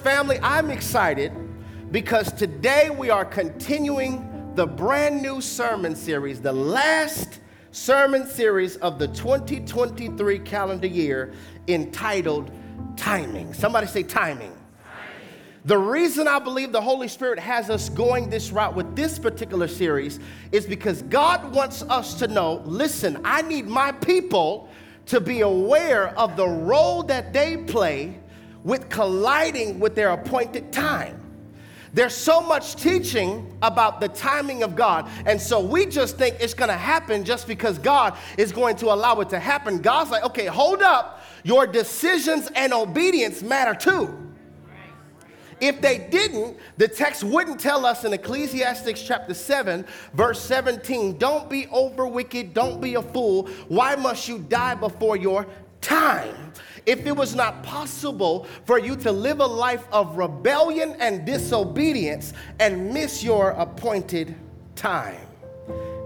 family, I'm excited because today we are continuing the brand new sermon series, the last sermon series of the 2023 calendar year entitled Timing. Somebody say timing. The reason I believe the Holy Spirit has us going this route with this particular series is because God wants us to know listen, I need my people to be aware of the role that they play with colliding with their appointed time. There's so much teaching about the timing of God. And so we just think it's going to happen just because God is going to allow it to happen. God's like, okay, hold up. Your decisions and obedience matter too. If they didn't, the text wouldn't tell us in Ecclesiastes chapter 7, verse 17, don't be over wicked, don't be a fool. Why must you die before your time? If it was not possible for you to live a life of rebellion and disobedience and miss your appointed time.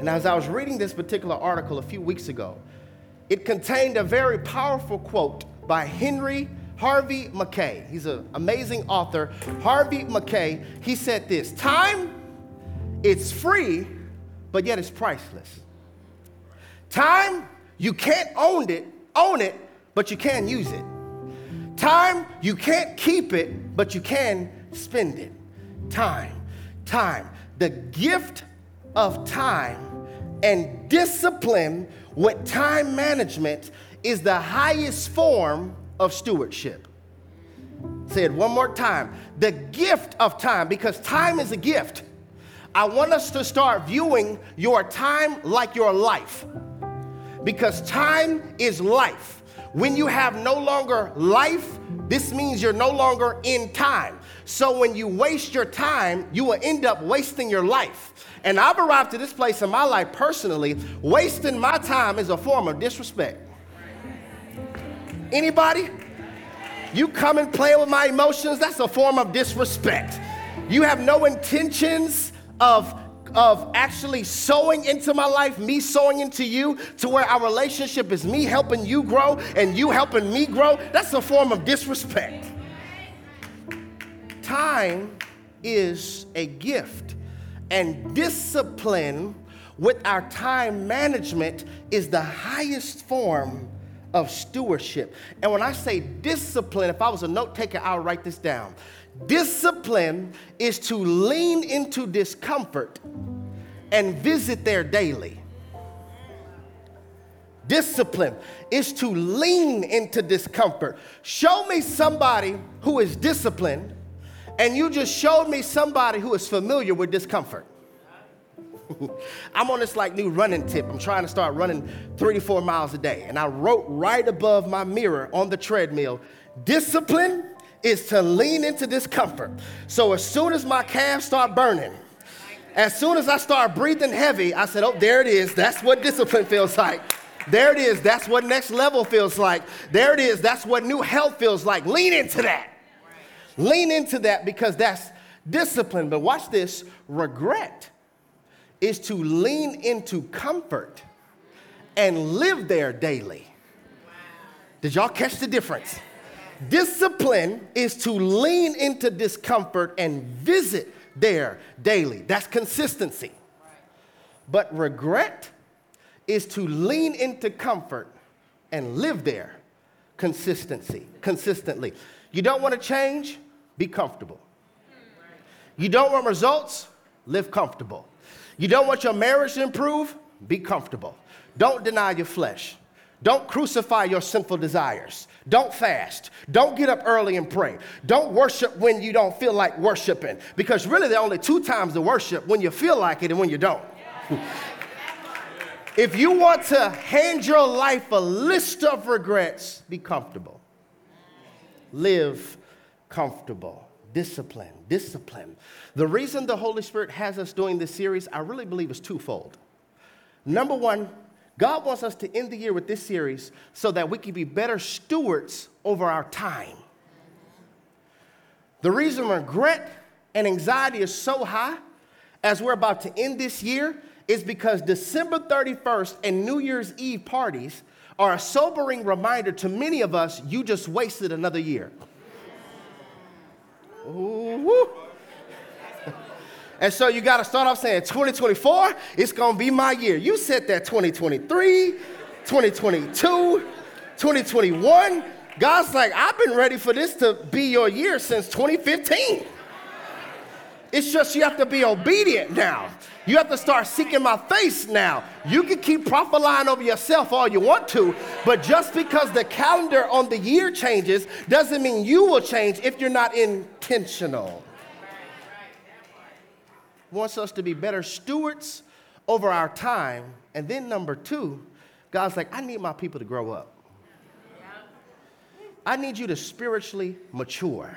And as I was reading this particular article a few weeks ago, it contained a very powerful quote by Henry Harvey Mackay. He's an amazing author. Harvey Mackay, he said this Time, it's free, but yet it's priceless. Time, you can't own it, own it, but you can use it. Time, you can't keep it, but you can spend it. Time, time. The gift of time and discipline with time management is the highest form of stewardship. Say it one more time. The gift of time, because time is a gift. I want us to start viewing your time like your life, because time is life. When you have no longer life, this means you're no longer in time. So when you waste your time, you will end up wasting your life. And I've arrived to this place in my life personally, wasting my time is a form of disrespect. Anybody? You come and play with my emotions, that's a form of disrespect. You have no intentions of of actually sowing into my life, me sowing into you, to where our relationship is me helping you grow and you helping me grow, that's a form of disrespect. Time is a gift, and discipline with our time management is the highest form of stewardship. And when I say discipline, if I was a note taker, I'll write this down. Discipline is to lean into discomfort and visit there daily. Discipline is to lean into discomfort. Show me somebody who is disciplined, and you just showed me somebody who is familiar with discomfort. I'm on this like new running tip. I'm trying to start running three to four miles a day. And I wrote right above my mirror on the treadmill discipline is to lean into discomfort. So as soon as my calves start burning, as soon as I start breathing heavy, I said, Oh, there it is. That's what discipline feels like. There it is. That's what next level feels like. There it is. That's what new health feels like. Lean into that. Lean into that because that's discipline. But watch this regret is to lean into comfort and live there daily. Did y'all catch the difference? Discipline is to lean into discomfort and visit there daily. That's consistency. But regret is to lean into comfort and live there consistency consistently. You don't want to change? Be comfortable. You don't want results? Live comfortable. You don't want your marriage to improve? Be comfortable. Don't deny your flesh. Don't crucify your sinful desires. Don't fast. Don't get up early and pray. Don't worship when you don't feel like worshiping. Because really, there are only two times to worship when you feel like it and when you don't. if you want to hand your life a list of regrets, be comfortable. Live comfortable. Discipline, discipline. The reason the Holy Spirit has us doing this series, I really believe, is twofold. Number one, God wants us to end the year with this series so that we can be better stewards over our time. The reason regret and anxiety is so high as we're about to end this year is because December 31st and New Year's Eve parties are a sobering reminder to many of us you just wasted another year. And so you got to start off saying 2024, it's going to be my year. You said that 2023, 2022, 2021. God's like, I've been ready for this to be your year since 2015. It's just you have to be obedient now. You have to start seeking my face now. You can keep prophesying over yourself all you want to, but just because the calendar on the year changes doesn't mean you will change if you're not intentional. Wants us to be better stewards over our time. And then, number two, God's like, I need my people to grow up. I need you to spiritually mature.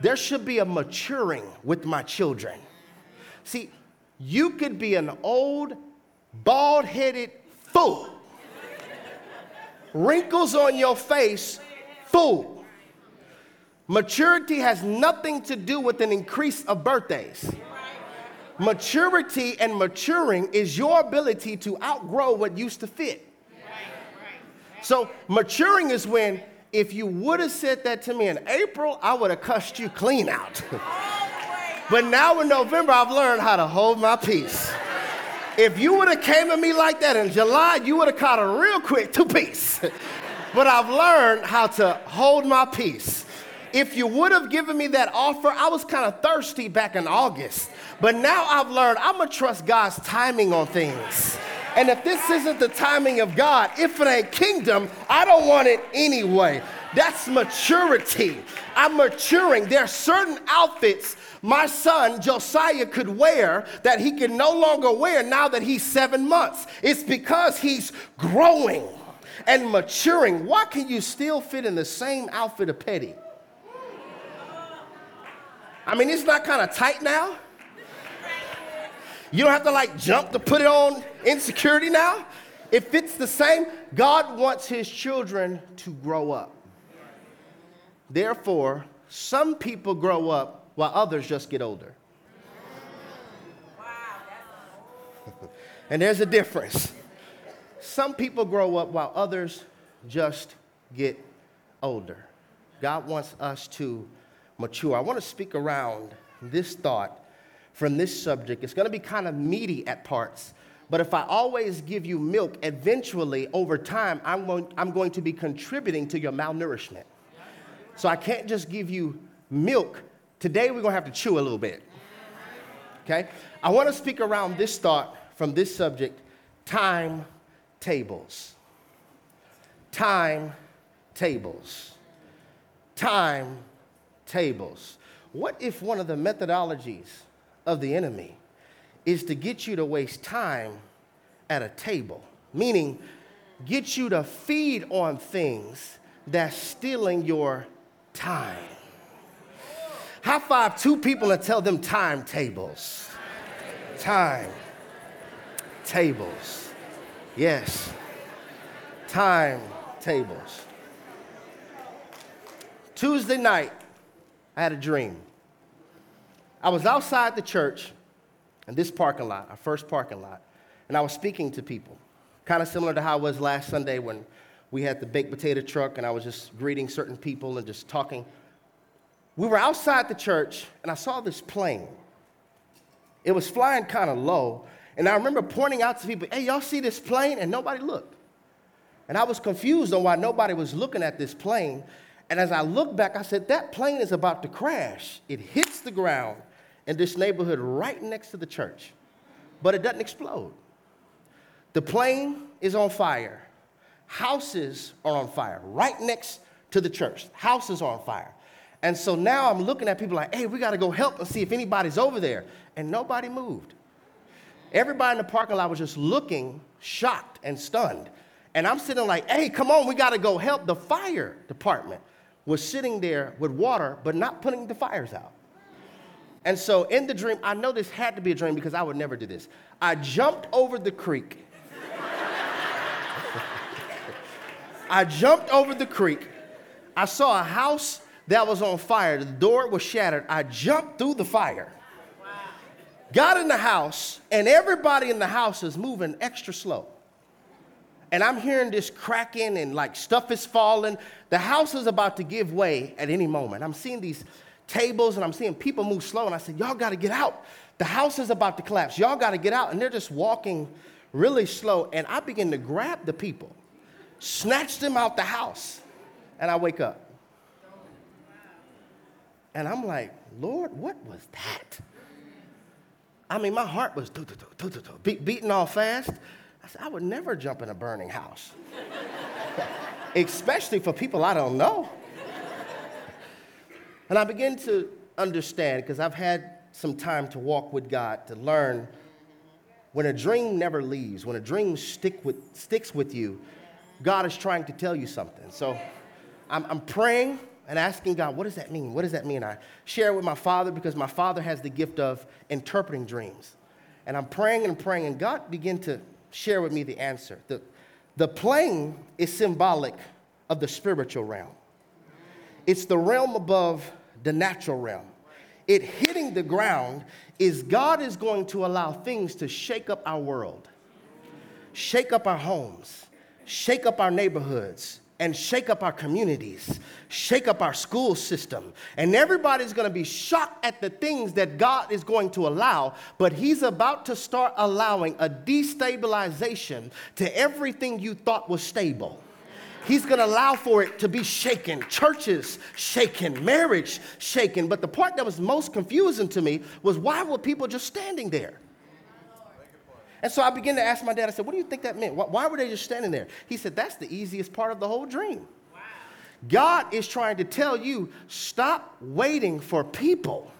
There should be a maturing with my children. See, you could be an old, bald headed fool, wrinkles on your face, fool. Maturity has nothing to do with an increase of birthdays. Maturity and maturing is your ability to outgrow what used to fit. So, maturing is when if you would have said that to me in April, I would have cussed you clean out. but now in November, I've learned how to hold my peace. If you would have came at me like that in July, you would have caught a real quick two piece. but I've learned how to hold my peace. If you would have given me that offer, I was kind of thirsty back in August. But now I've learned I'm to trust God's timing on things. And if this isn't the timing of God, if it ain't kingdom, I don't want it anyway. That's maturity. I'm maturing. There are certain outfits my son Josiah could wear that he can no longer wear now that he's seven months. It's because he's growing and maturing. Why can you still fit in the same outfit of petty? I mean, it's not kind of tight now. You don't have to like jump to put it on insecurity now. If it's the same, God wants his children to grow up. Therefore, some people grow up while others just get older. Wow. And there's a difference. Some people grow up while others just get older. God wants us to mature. I want to speak around this thought from this subject. It's going to be kind of meaty at parts. But if I always give you milk, eventually, over time, I'm going, I'm going to be contributing to your malnourishment. So I can't just give you milk. Today, we're going to have to chew a little bit. Okay? I want to speak around this thought from this subject time tables. Time tables. Time tables. What if one of the methodologies of the enemy is to get you to waste time at a table, meaning get you to feed on things that's stealing your time. High five two people and tell them timetables. Time tables. Yes. Time tables. Tuesday night, I had a dream. I was outside the church in this parking lot, our first parking lot, and I was speaking to people, kind of similar to how I was last Sunday when we had the baked potato truck and I was just greeting certain people and just talking. We were outside the church and I saw this plane. It was flying kind of low, and I remember pointing out to people, hey, y'all see this plane? And nobody looked. And I was confused on why nobody was looking at this plane. And as I looked back, I said, that plane is about to crash. It hits the ground in this neighborhood right next to the church, but it doesn't explode. The plane is on fire. Houses are on fire right next to the church. Houses are on fire. And so now I'm looking at people like, hey, we got to go help and see if anybody's over there. And nobody moved. Everybody in the parking lot was just looking shocked and stunned. And I'm sitting like, hey, come on, we got to go help. The fire department was sitting there with water, but not putting the fires out. And so in the dream, I know this had to be a dream because I would never do this. I jumped over the creek. I jumped over the creek. I saw a house that was on fire. The door was shattered. I jumped through the fire. Got in the house, and everybody in the house is moving extra slow. And I'm hearing this cracking and like stuff is falling. The house is about to give way at any moment. I'm seeing these tables and I'm seeing people move slow. And I said, Y'all got to get out. The house is about to collapse. Y'all got to get out. And they're just walking really slow. And I begin to grab the people, snatch them out the house, and I wake up. And I'm like, Lord, what was that? I mean, my heart was beating all fast. I said, I would never jump in a burning house, especially for people I don't know. And I begin to understand because I've had some time to walk with God to learn when a dream never leaves, when a dream stick with, sticks with you, God is trying to tell you something. So I'm, I'm praying and asking God, what does that mean? What does that mean? I share it with my father because my father has the gift of interpreting dreams. And I'm praying and praying, and God began to share with me the answer. The, the plane is symbolic of the spiritual realm, it's the realm above the natural realm. It hitting the ground is God is going to allow things to shake up our world, shake up our homes, shake up our neighborhoods, and shake up our communities, shake up our school system. And everybody's gonna be shocked at the things that God is going to allow, but He's about to start allowing a destabilization to everything you thought was stable. He's going to allow for it to be shaken, churches shaken, marriage shaken. But the part that was most confusing to me was why were people just standing there? And so I began to ask my dad, I said, What do you think that meant? Why were they just standing there? He said, That's the easiest part of the whole dream. Wow. God is trying to tell you stop waiting for people.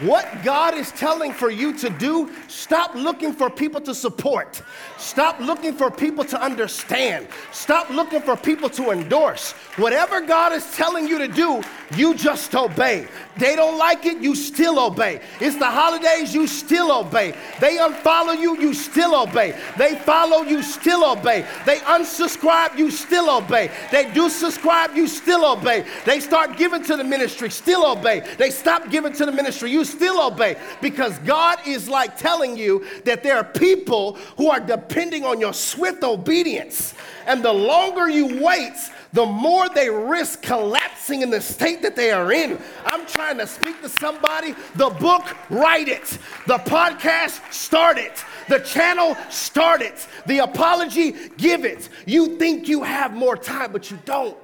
What God is telling for you to do, stop looking for people to support. Stop looking for people to understand. Stop looking for people to endorse. Whatever God is telling you to do, you just obey. They don't like it, you still obey. It's the holidays, you still obey. They unfollow you, you still obey. They follow, you still obey. They unsubscribe, you still obey. They do subscribe, you still obey. They start giving to the ministry, still obey. They stop giving to the ministry, you still obey. Because God is like telling you that there are people who are depending on your swift obedience. And the longer you wait, the more they risk collapsing in the state that they are in. I'm trying to speak to somebody. The book, write it. The podcast, start it. The channel, start it. The apology, give it. You think you have more time, but you don't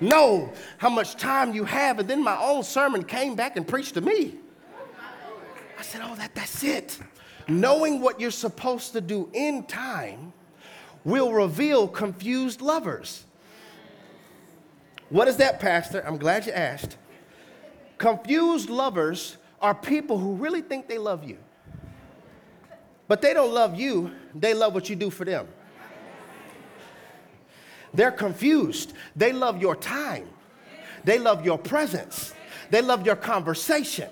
know how much time you have. And then my own sermon came back and preached to me. Said, Oh, that, that's it. Knowing what you're supposed to do in time will reveal confused lovers. What is that, Pastor? I'm glad you asked. Confused lovers are people who really think they love you, but they don't love you, they love what you do for them. They're confused. They love your time, they love your presence, they love your conversation.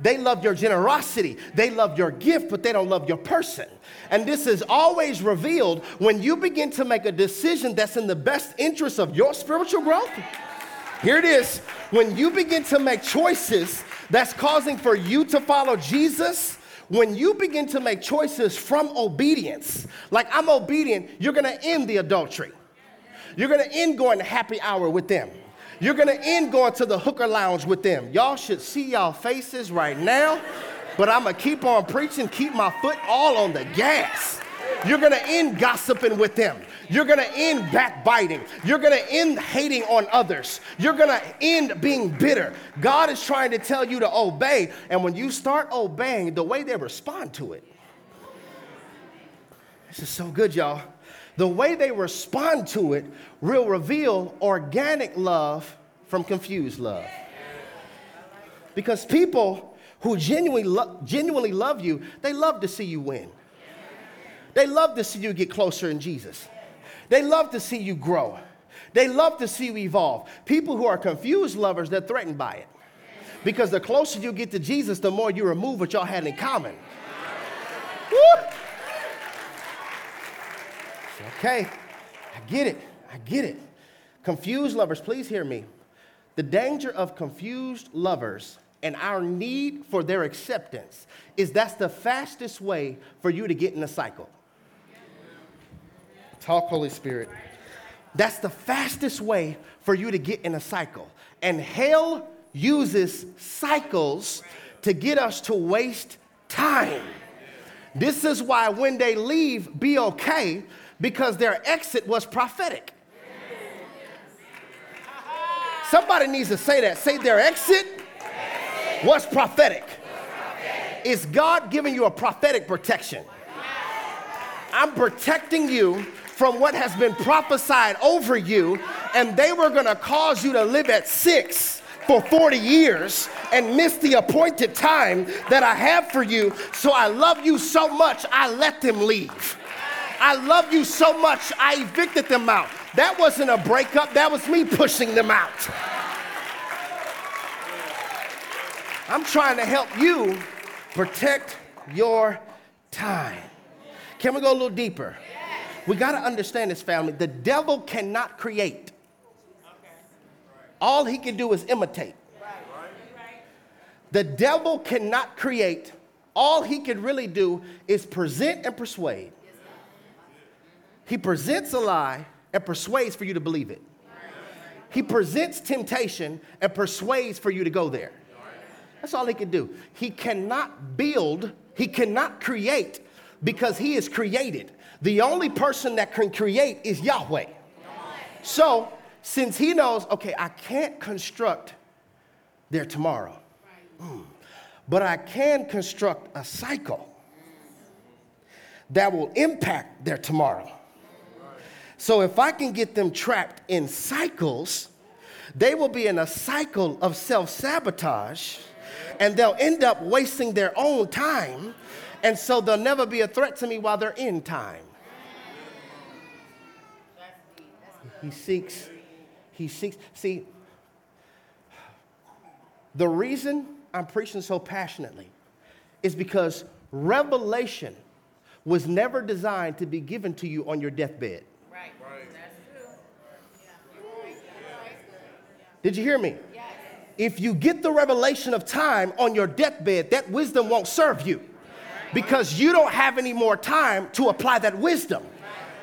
They love your generosity. They love your gift, but they don't love your person. And this is always revealed when you begin to make a decision that's in the best interest of your spiritual growth. Here it is. When you begin to make choices that's causing for you to follow Jesus, when you begin to make choices from obedience, like I'm obedient, you're gonna end the adultery. You're gonna end going to happy hour with them. You're gonna end going to the hookah lounge with them. Y'all should see y'all faces right now but I'm going to keep on preaching, keep my foot all on the gas. You're going to end gossiping with them. You're going to end backbiting. You're going to end hating on others. You're going to end being bitter. God is trying to tell you to obey. And when you start obeying, the way they respond to it, this is so good, y'all. The way they respond to it will reveal organic love from confused love. Because people who genuinely, lo- genuinely love you, they love to see you win. They love to see you get closer in Jesus. They love to see you grow. They love to see you evolve. People who are confused lovers, they're threatened by it. Because the closer you get to Jesus, the more you remove what y'all had in common. Woo! Okay, I get it. I get it. Confused lovers, please hear me. The danger of confused lovers and our need for their acceptance is that's the fastest way for you to get in a cycle. Talk, Holy Spirit. That's the fastest way for you to get in a cycle. And hell uses cycles to get us to waste time. This is why when they leave, be okay, because their exit was prophetic. Somebody needs to say that. Say their exit was prophetic. Is God giving you a prophetic protection? I'm protecting you from what has been prophesied over you, and they were gonna cause you to live at six for 40 years and miss the appointed time that I have for you. So I love you so much, I let them leave. I love you so much, I evicted them out. That wasn't a breakup, that was me pushing them out. I'm trying to help you protect your time. Can we go a little deeper? We got to understand this, family. The devil cannot create, all he can do is imitate. The devil cannot create, all he can really do is present and persuade. He presents a lie and persuades for you to believe it. He presents temptation and persuades for you to go there. That's all he can do. He cannot build, he cannot create because he is created. The only person that can create is Yahweh. So, since he knows, okay, I can't construct their tomorrow, mm, but I can construct a cycle that will impact their tomorrow. So, if I can get them trapped in cycles, they will be in a cycle of self sabotage and they'll end up wasting their own time. And so they'll never be a threat to me while they're in time. He seeks, he seeks. See, the reason I'm preaching so passionately is because revelation was never designed to be given to you on your deathbed. Right. right. That's true. Yeah. Did you hear me? if you get the revelation of time on your deathbed, that wisdom won't serve you because you don't have any more time to apply that wisdom.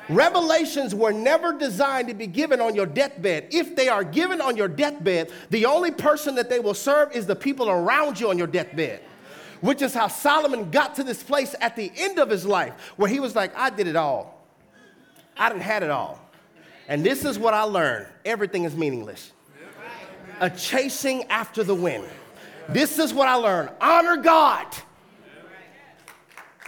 Revelations were never designed to be given on your deathbed. If they are given on your deathbed, the only person that they will serve is the people around you on your deathbed. Which is how Solomon got to this place at the end of his life where he was like, I did it all. I didn't had it all. And this is what I learned everything is meaningless a chasing after the wind. This is what I learned honor God.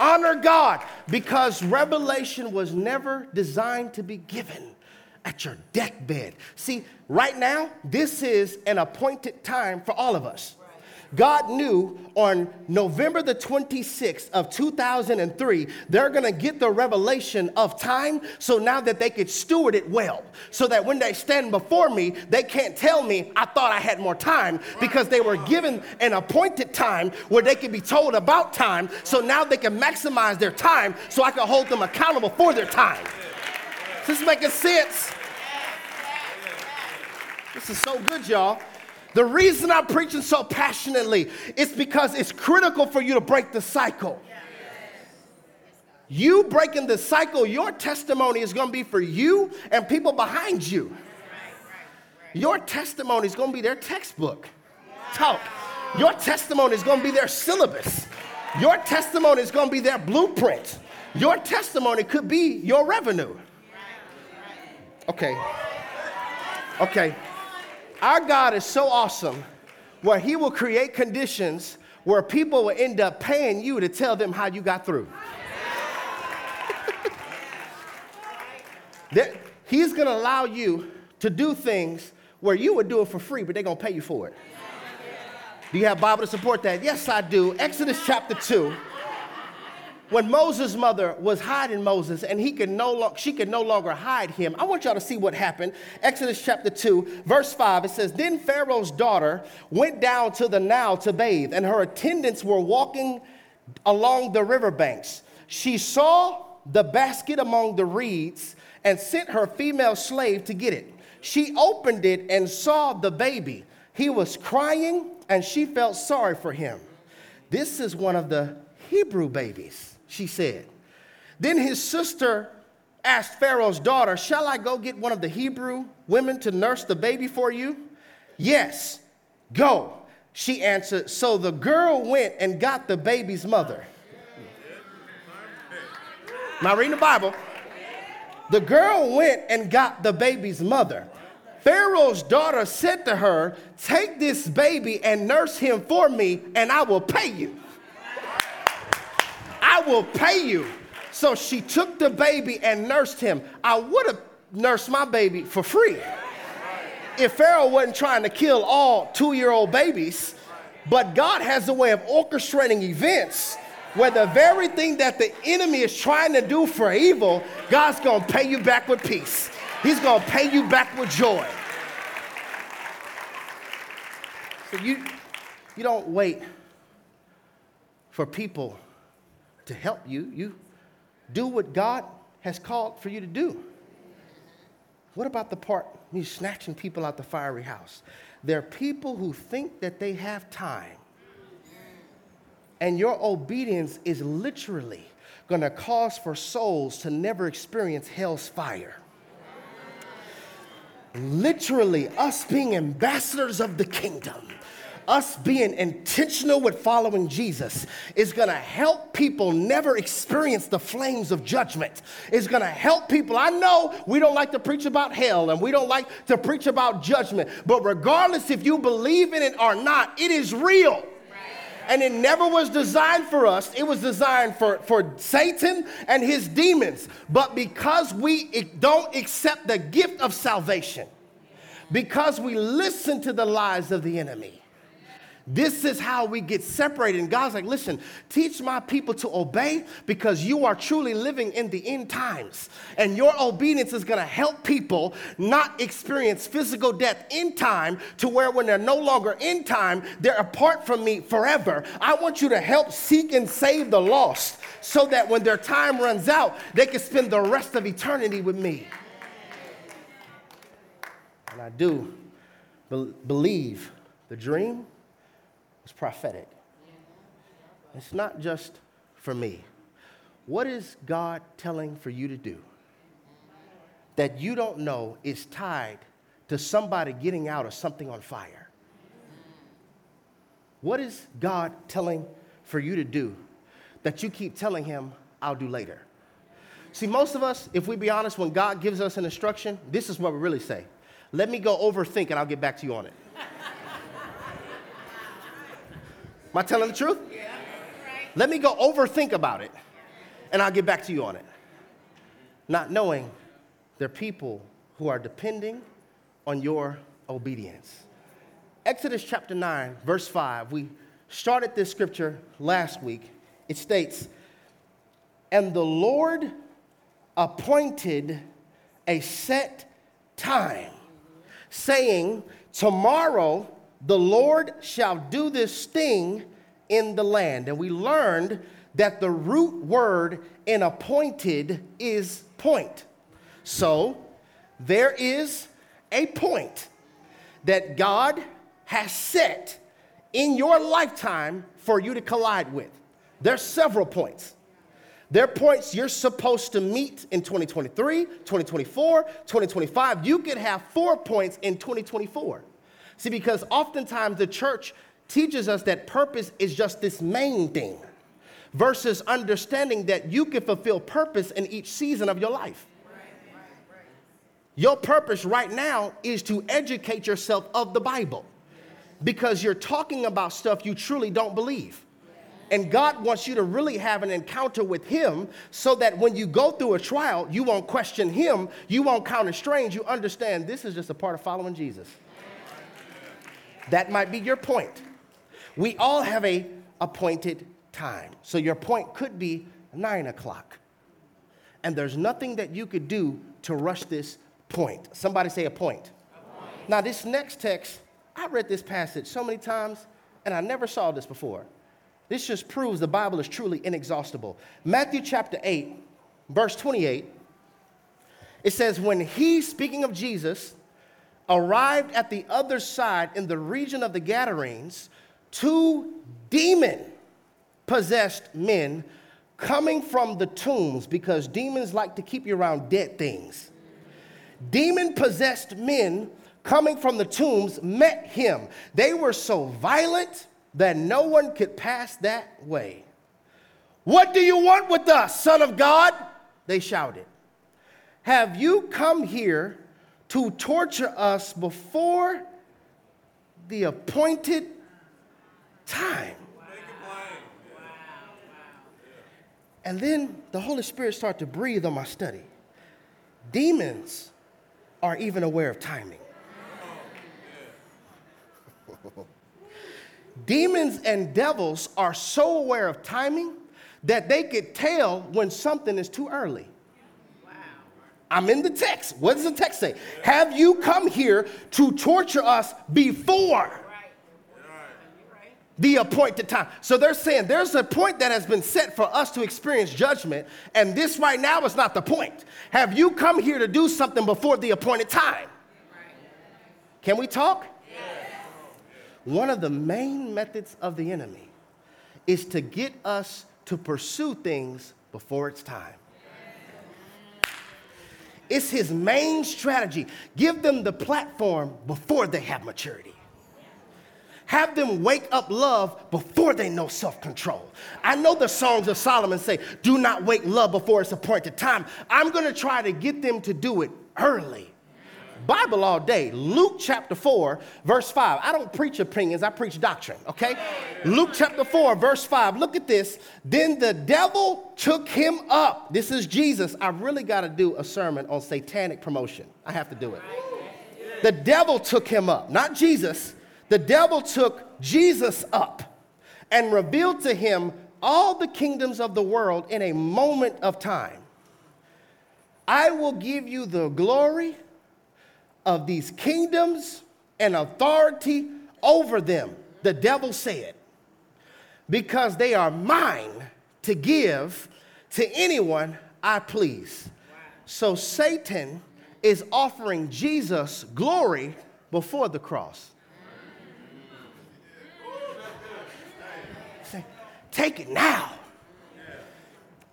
Honor God because revelation was never designed to be given at your deathbed. See, right now, this is an appointed time for all of us. God knew on November the 26th of 2003, they're gonna get the revelation of time so now that they could steward it well. So that when they stand before me, they can't tell me I thought I had more time because they were given an appointed time where they could be told about time. So now they can maximize their time so I can hold them accountable for their time. This making sense. This is so good, y'all. The reason I'm preaching so passionately is because it's critical for you to break the cycle. You breaking the cycle, your testimony is going to be for you and people behind you. Your testimony is going to be their textbook. Talk. Your testimony is going to be their syllabus. Your testimony is going to be their blueprint. Your testimony could be your revenue. Okay. Okay. Our God is so awesome where He will create conditions where people will end up paying you to tell them how you got through. he's to allow you to do things where you would do it for free, but they're to pay you for it. Do you have Bible to support that? Yes, I do. Exodus chapter 2 when Moses' mother was hiding Moses and he could no lo- she could no longer hide him, I want y'all to see what happened. Exodus chapter 2, verse 5, it says, Then Pharaoh's daughter went down to the Nile to bathe, and her attendants were walking along the riverbanks. She saw the basket among the reeds and sent her female slave to get it. She opened it and saw the baby. He was crying, and she felt sorry for him. This is one of the Hebrew babies she said. Then his sister asked Pharaoh's daughter, Shall I go get one of the Hebrew women to nurse the baby for you? Yes, go. She answered. So the girl went and got the baby's mother. Now, reading the Bible. The girl went and got the baby's mother. Pharaoh's daughter said to her, Take this baby and nurse him for me, and I will pay you. I will pay you. So she took the baby and nursed him. I would have nursed my baby for free if Pharaoh wasn't trying to kill all two year old babies. But God has a way of orchestrating events where the very thing that the enemy is trying to do for evil, God's gonna pay you back with peace. He's gonna pay you back with joy. So you, you don't wait for people to help you. You do what God has called for you to do. What about the part you snatching people out the fiery house? There are people who think that they have time. And your obedience is literally going to cause for souls to never experience hell's fire. Literally, us being ambassadors of the kingdom us being intentional with following Jesus is gonna help people never experience the flames of judgment. It's gonna help people. I know we don't like to preach about hell and we don't like to preach about judgment, but regardless if you believe in it or not, it is real. And it never was designed for us. It was designed for, for Satan and his demons. But because we don't accept the gift of salvation, because we listen to the lies of the enemy, this is how we get separated. And God's like, listen, teach my people to obey because you are truly living in the end times. And your obedience is going to help people not experience physical death in time to where when they're no longer in time, they're apart from me forever. I want you to help seek and save the lost so that when their time runs out, they can spend the rest of eternity with me. And I do be- believe the dream it's prophetic. It's not just for me. What is God telling for you to do that you don't know is tied to somebody getting out of something on fire? What is God telling for you to do that you keep telling Him, I'll do later? See, most of us, if we be honest, when God gives us an instruction, this is what we really say. Let me go overthink and I'll get back to you on it. Am I telling the truth? Yeah. Right. Let me go overthink about it and I'll get back to you on it. Not knowing there are people who are depending on your obedience. Exodus chapter 9, verse 5, we started this scripture last week. It states, And the Lord appointed a set time, saying, Tomorrow the Lord shall do this thing in the land. And we learned that the root word in appointed is point. So there is a point that God has set in your lifetime for you to collide with. There's several points. There are points you're supposed to meet in 2023, 2024, 2025. You could have four points in 2024. See, because oftentimes the church teaches us that purpose is just this main thing versus understanding that you can fulfill purpose in each season of your life. Your purpose right now is to educate yourself of the Bible because you're talking about stuff you truly don't believe. And God wants you to really have an encounter with Him so that when you go through a trial, you won't question Him, you won't count it strange, you understand this is just a part of following Jesus. That might be your point. We all have a appointed time. So your point could be nine o'clock. And there's nothing that you could do to rush this point. Somebody say a point. A point. Now, this next text, I read this passage so many times and I never saw this before. This just proves the Bible is truly inexhaustible. Matthew chapter 8, verse 28, it says, When he, speaking of Jesus, arrived at the other side in the region of the Gadarenes, two demon possessed men coming from the tombs because demons like to keep you around dead things. Demon possessed men coming from the tombs met him. They were so violent that no one could pass that way. What do you want with us, Son of God? They shouted. Have you come here to torture us before the appointed time? And then the Holy Spirit started to breathe on my study. Demons are even aware of timing. Demons and devils are so aware of timing that they could tell when something is too early. I'm in the text. What does the text say? Have you come here to torture us before the appointed time? So they're saying there's a point that has been set for us to experience judgment, and this right now is not the point. Have you come here to do something before the appointed time? Can we talk? One of the main methods of the enemy is to get us to pursue things before it's time. It's his main strategy. Give them the platform before they have maturity. Have them wake up love before they know self control. I know the songs of Solomon say, Do not wake love before it's appointed time. I'm gonna try to get them to do it early. Bible all day. Luke chapter 4, verse 5. I don't preach opinions, I preach doctrine, okay? Luke chapter 4, verse 5. Look at this. Then the devil took him up. This is Jesus. I really got to do a sermon on satanic promotion. I have to do it. The devil took him up, not Jesus. The devil took Jesus up and revealed to him all the kingdoms of the world in a moment of time. I will give you the glory of these kingdoms and authority over them. The devil said, because they are mine to give to anyone I please. So Satan is offering Jesus glory before the cross. Take it now.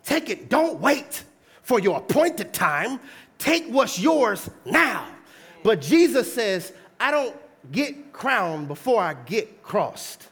Take it. Don't wait for your appointed time. Take what's yours now. But Jesus says, I don't get crowned before I get crossed.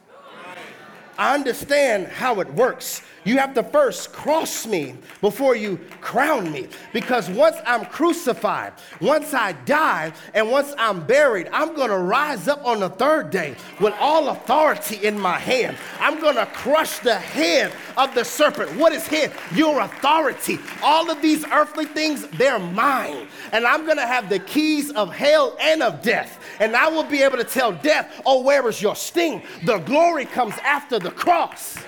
I understand how it works. You have to first cross me before you crown me. Because once I'm crucified, once I die, and once I'm buried, I'm going to rise up on the third day with all authority in my hand. I'm going to crush the head of the serpent. What is head? Your authority. All of these earthly things, they're mine. And I'm going to have the keys of hell and of death. And I will be able to tell death, oh, where is your sting? The glory comes after the cross.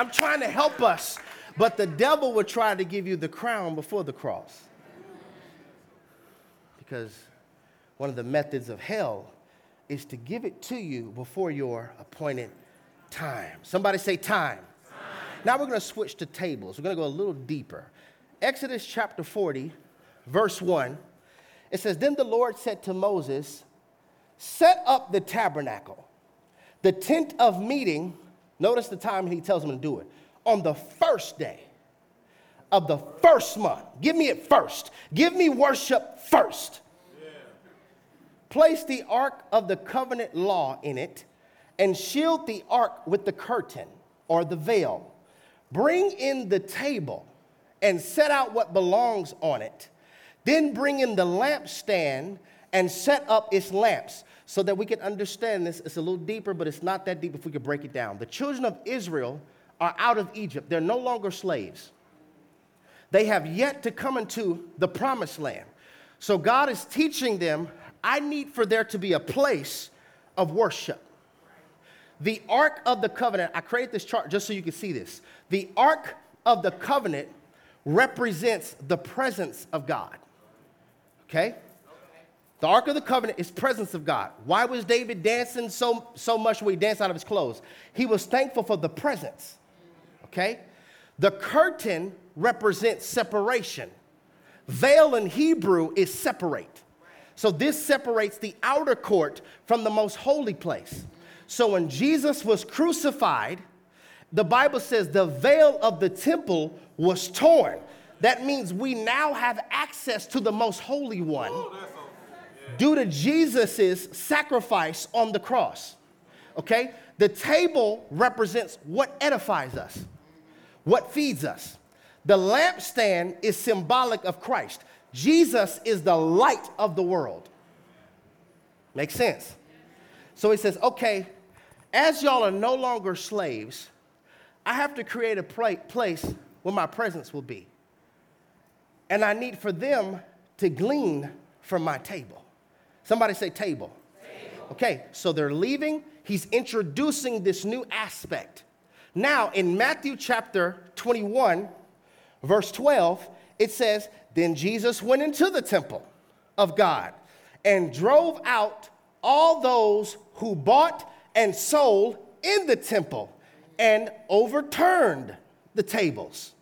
I'm trying to help us. But the devil would try to give you the crown before the cross. Because one of the methods of hell is to give it to you before your appointed time. Somebody say time. time. Now we're going to switch to tables. We're going to go a little deeper. Exodus chapter 40, verse 1. It says, Then the Lord said to Moses, Set up the tabernacle, the tent of meeting Notice the time he tells them to do it. On the first day of the first month. Give me it first. Give me worship first. Place the ark of the covenant law in it and shield the ark with the curtain or the veil. Bring in the table and set out what belongs on it. Then bring in the lampstand and set up its lamps so that we can understand this. It's a little deeper, but it's not that deep if we could break it down. The children of Israel are out of Egypt, they're no longer slaves. They have yet to come into the promised land. So God is teaching them I need for there to be a place of worship. The Ark of the Covenant, I created this chart just so you can see this. The Ark of the Covenant represents the presence of God. Okay? The Ark of the Covenant is presence of God. Why was David dancing so, so much when he danced out of his clothes? He was thankful for the presence. Okay? The curtain represents separation. Veil in Hebrew is separate. So this separates the outer court from the most holy place. So when Jesus was crucified the Bible says the veil of the temple was torn. That means we now have access to the most holy one due to Jesus' sacrifice on the cross. Okay? The table represents what edifies us, what feeds us. The lampstand is symbolic of Christ. Jesus is the light of the world. Makes sense? So he says, okay, as y'all are no longer slaves, I have to create a place where my presence will be. And I need for them to glean from my table. Somebody say table. table. Okay, so they're leaving. He's introducing this new aspect. Now, in Matthew chapter 21, verse 12, it says, Then Jesus went into the temple of God and drove out all those who bought and sold in the temple and overturned the tables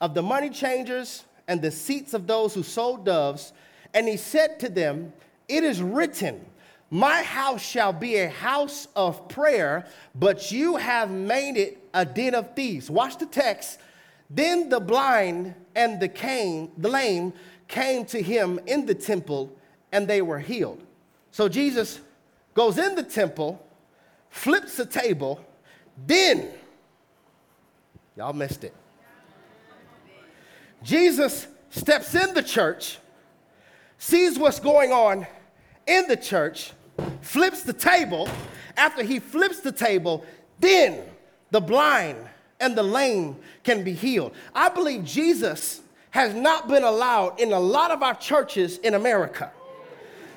of the money changers and the seats of those who sold doves. And he said to them, It is written, My house shall be a house of prayer, but you have made it a den of thieves. Watch the text. Then the blind and the, cane, the lame came to him in the temple, and they were healed. So Jesus goes in the temple, flips the table, then, y'all missed it. Jesus steps in the church, sees what's going on in the church, flips the table. After he flips the table, then the blind and the lame can be healed. I believe Jesus has not been allowed in a lot of our churches in America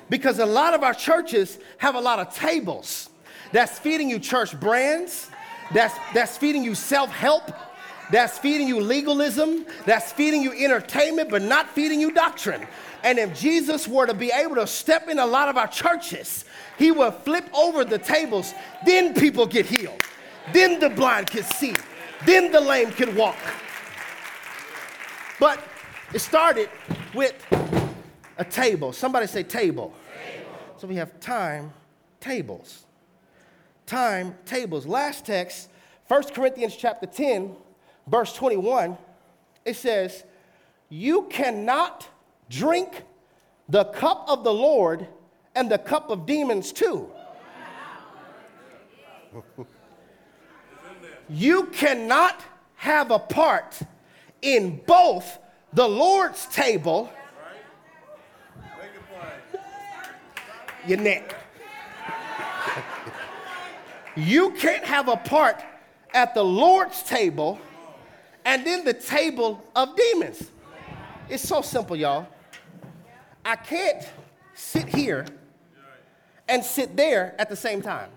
because a lot of our churches have a lot of tables that's feeding you church brands, that's, that's feeding you self help, that's feeding you legalism, that's feeding you entertainment, but not feeding you doctrine. And if Jesus were to be able to step in a lot of our churches, he would flip over the tables, then people get healed, then the blind can see, then the lame can walk. But it started with a table. Somebody say table. table. So we have time tables. Time tables. Last text, 1 Corinthians chapter 10, verse 21, it says, You cannot drink the cup of the Lord and the cup of demons too. you cannot have a part in both the Lord's table, your neck. you can't have a part at the Lord's table and then the table of demons. It's so simple, y'all. I can't sit here and sit there at the same time.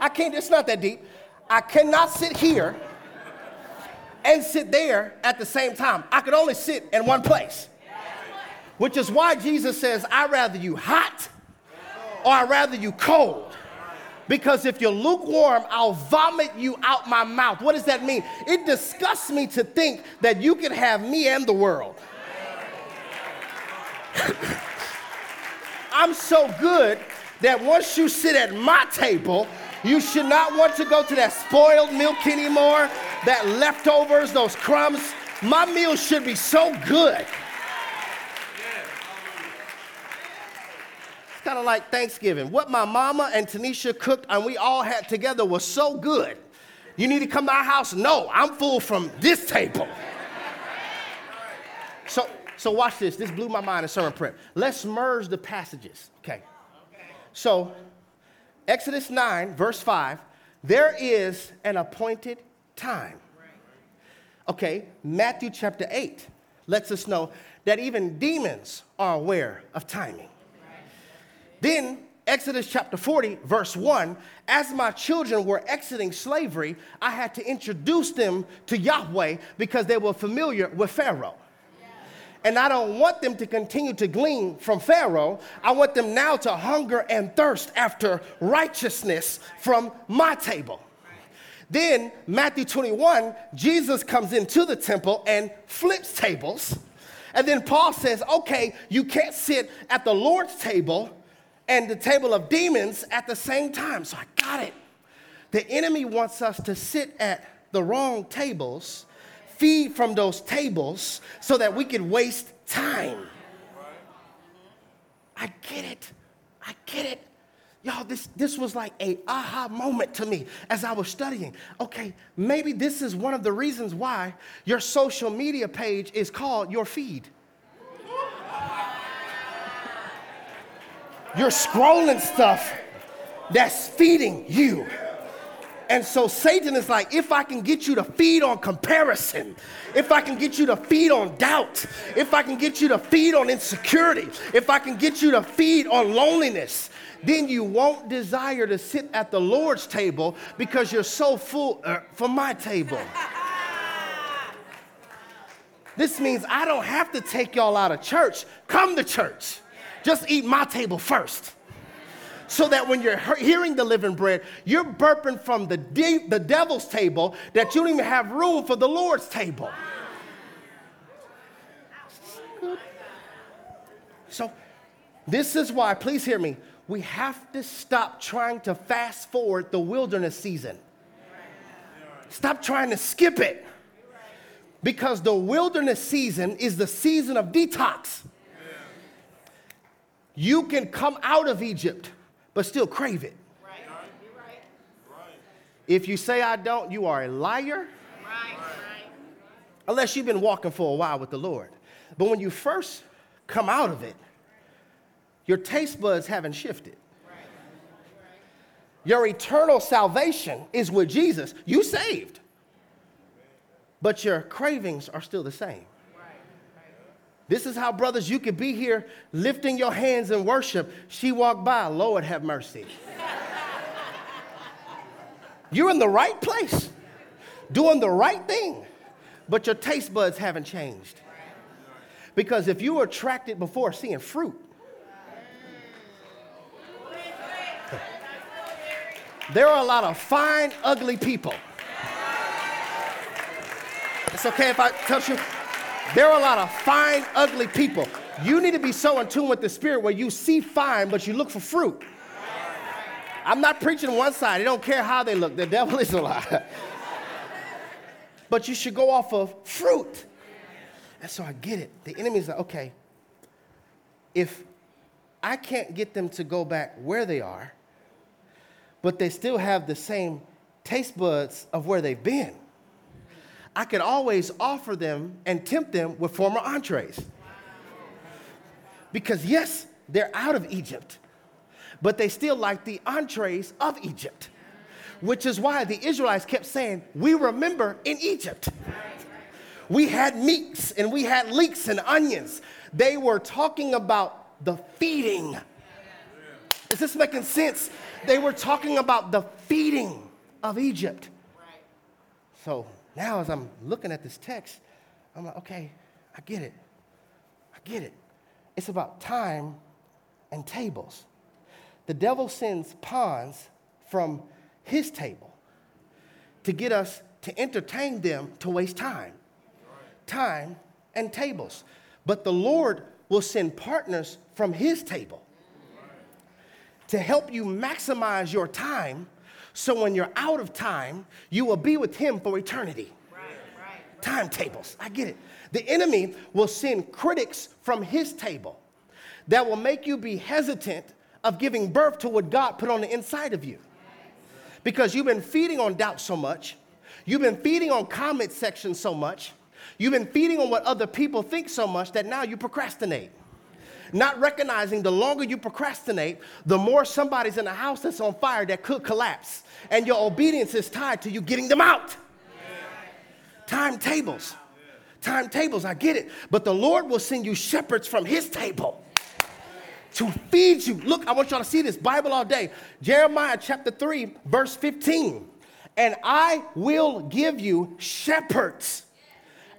I can't, it's not that deep. I cannot sit here and sit there at the same time. I could only sit in one place. Which is why Jesus says, I'd rather you hot or I'd rather you cold. Because if you're lukewarm, I'll vomit you out my mouth. What does that mean? It disgusts me to think that you can have me and the world. I'm so good that once you sit at my table, you should not want to go to that spoiled milk anymore, that leftovers, those crumbs. My meal should be so good. Kind of like Thanksgiving. What my mama and Tanisha cooked and we all had together was so good. You need to come to our house? No, I'm full from this table. So, so watch this. This blew my mind in sermon prep. Let's merge the passages. Okay. So, Exodus 9, verse 5, there is an appointed time. Okay, Matthew chapter 8 lets us know that even demons are aware of timing. Then, Exodus chapter 40, verse 1 As my children were exiting slavery, I had to introduce them to Yahweh because they were familiar with Pharaoh. And I don't want them to continue to glean from Pharaoh. I want them now to hunger and thirst after righteousness from my table. Then, Matthew 21, Jesus comes into the temple and flips tables. And then Paul says, okay, you can't sit at the Lord's table and the table of demons at the same time. So I got it. The enemy wants us to sit at the wrong tables, feed from those tables so that we can waste time. I get it. I get it. Y'all, this, this was like a aha moment to me as I was studying. Okay, maybe this is one of the reasons why your social media page is called your feed. You're scrolling stuff that's feeding you. And so Satan is like, if I can get you to feed on comparison, if I can get you to feed on doubt, if I can get you to feed on insecurity, if I can get you to feed on loneliness, then you won't desire to sit at the Lord's table because you're so full uh, for my table. this means I don't have to take y'all out of church. Come to church. Just eat my table first so that when you're hearing the living bread, you're burping from the, de- the devil's table that you don't even have room for the Lord's table. So, this is why, please hear me, we have to stop trying to fast forward the wilderness season. Stop trying to skip it. Because the wilderness season is the season of detox. You can come out of Egypt but still crave it. Right. If you say I don't, you are a liar. Right. Unless you've been walking for a while with the Lord. But when you first come out of it, your taste buds haven't shifted. Your eternal salvation is with Jesus. You saved. But your cravings are still the same. This is how, brothers, you could be here lifting your hands in worship. She walked by, Lord have mercy. You're in the right place, doing the right thing, but your taste buds haven't changed. Because if you were attracted before seeing fruit, there are a lot of fine, ugly people. It's okay if I touch you. There are a lot of fine, ugly people. You need to be so in tune with the spirit where you see fine, but you look for fruit. I'm not preaching one side. I don't care how they look. The devil is a lie. but you should go off of fruit. And so I get it. The enemy's like, okay, if I can't get them to go back where they are, but they still have the same taste buds of where they've been I could always offer them and tempt them with former entrees. Because, yes, they're out of Egypt, but they still like the entrees of Egypt, which is why the Israelites kept saying, We remember in Egypt. We had meats and we had leeks and onions. They were talking about the feeding. Is this making sense? They were talking about the feeding of Egypt. So now as I'm looking at this text, I'm like, okay, I get it. I get it. It's about time and tables. The devil sends pawns from his table to get us to entertain them to waste time. Time and tables. But the Lord will send partners from his table to help you maximize your time so when you're out of time, you will be with him for eternity. Timetables, I get it. The enemy will send critics from his table that will make you be hesitant of giving birth to what God put on the inside of you. Because you've been feeding on doubt so much, you've been feeding on comment sections so much, you've been feeding on what other people think so much that now you procrastinate not recognizing the longer you procrastinate, the more somebody's in a house that's on fire that could collapse. And your obedience is tied to you getting them out. Timetables. Timetables, I get it. But the Lord will send you shepherds from his table to feed you. Look, I want y'all to see this Bible all day. Jeremiah chapter 3, verse 15. And I will give you shepherds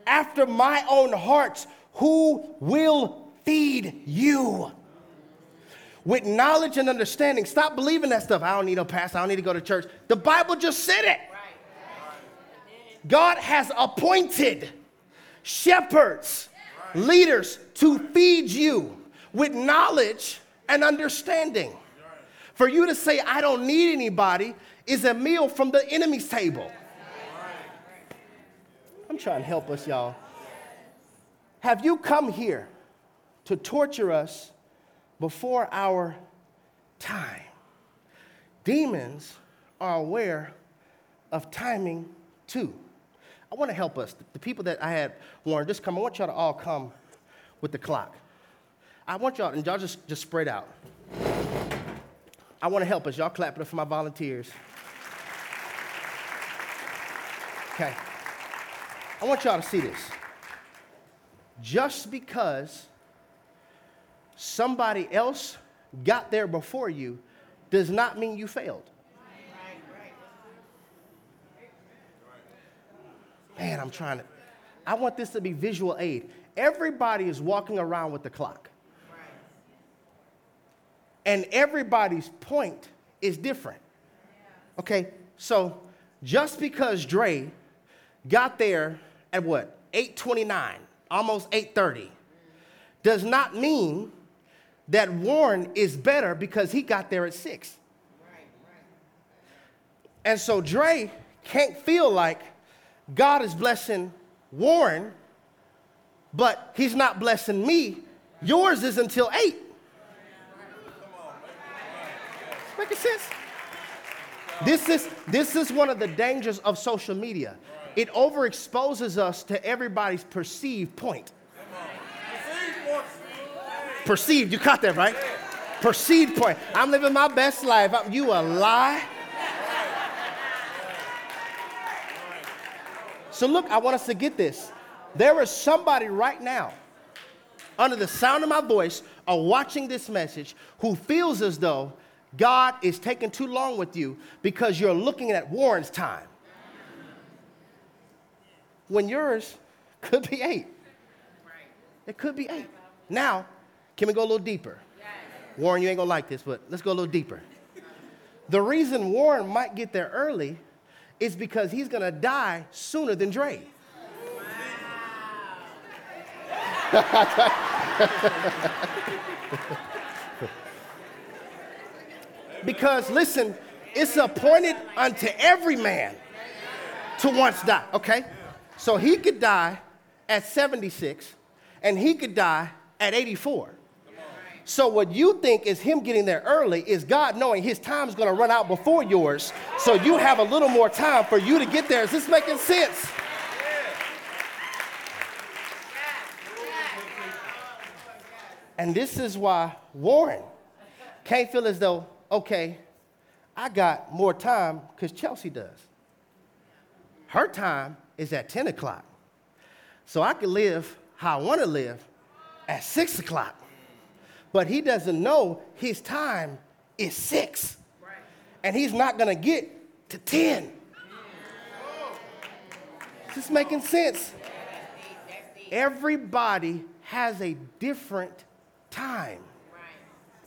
after my own heart who will feed you with knowledge and understanding. Stop believing that stuff. I don't need a pastor. I don't need to go to church. The Bible just said it. God has appointed shepherds, leaders to feed you with knowledge and understanding. For you to say, I don't need anybody, is a meal from the enemy's table. I'm trying to help us, y'all. Have you come here to torture us before our time? Demons are aware of timing too. I want to help us. The people that I had warned, just come. I want y'all to all come with the clock. I want y'all, and y'all just, just spread out. I want to help us. Y'all clap it up for my volunteers. Okay. I want y'all to see this. Just because somebody else got there before you does not mean you failed. Man, I'm trying to. I want this to be visual aid. Everybody is walking around with the clock. And everybody's point is different. Okay, so just because Dre got there at what? 829, almost 830, does not mean that Warren is better because he got there at 6. And so Dre can't feel like God is blessing Warren, but he's not blessing me. Yours is until 8. Making sense? This is, this is one of the dangers of social media. It overexposes us to everybody's perceived point. Perceived, you caught that, right? Perceived point. I'm living my best life. You a lie? So, look, I want us to get this. There is somebody right now, under the sound of my voice, or watching this message, who feels as though God is taking too long with you because you're looking at Warren's time. When yours could be eight. It could be eight. Now, can we go a little deeper? Warren, you ain't gonna like this, but let's go a little deeper. The reason Warren might get there early is because he's to die sooner than Dre. because listen, it's appointed unto every man to once die. Okay? So he could die at 76 and he could die at 84. So, what you think is him getting there early is God knowing his time is to run out before yours. So, you have a little more time for you to get there. Is this making sense? And this is why Warren can't feel as though, okay, I got more time because Chelsea does. Her time is at 10 o'clock. So I can live how I want to live at 6 o'clock but he doesn't know his time is six. Right. And he's not gonna get to 10. Is this making sense? Everybody has a different time.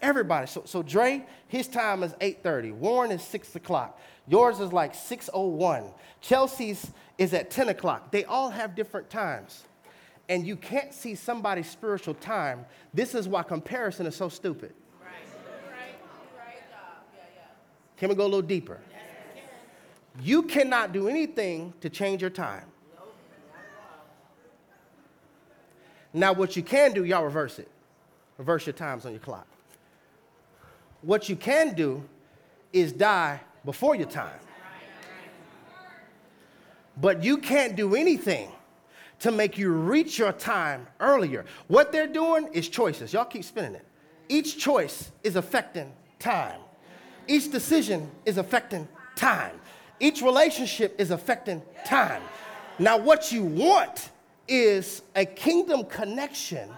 Everybody. So, so Dre, his time is 8:30. Warren is 6 o'clock. Yours is like 6:01. Chelsea's is at 10 o'clock. They all have different times and you can't see somebody's spiritual time, this is why comparison is so stupid. Can we go a little deeper? You cannot do anything to change your time. Now, what you can do, y'all reverse it. Reverse your times on your clock. What you can do is die before your time. But you can't do anything to make you reach your time earlier. What they're doing is choices. Y'all keep spinning it. Each choice is affecting time. Each decision is affecting time. Each relationship is affecting time. Now, what you want is a kingdom connection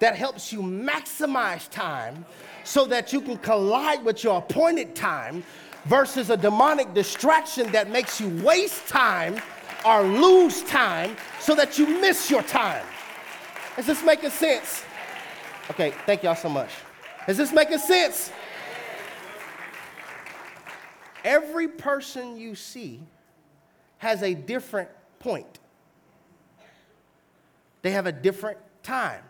that helps you maximize time so that you can collide with your appointed time versus a demonic distraction that makes you waste time or lose time so that you miss your time. Is this making sense? Okay, thank y'all so much. Is this making sense? Every person you see has a different point. They have a different time.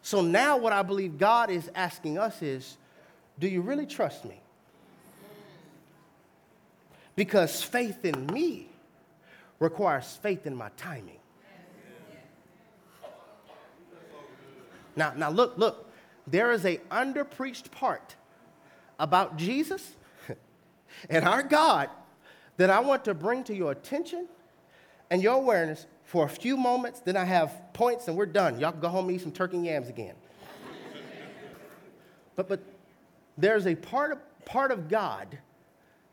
So now, what I believe God is asking us is do you really trust me? Because faith in me requires faith in my timing. Now, now look, look, there is a underpreached part about Jesus and our God that I want to bring to your attention and your awareness for a few moments. Then I have points and we're done. Y'all can go home and eat some turkey and yams again. but, but there's a part of, part of God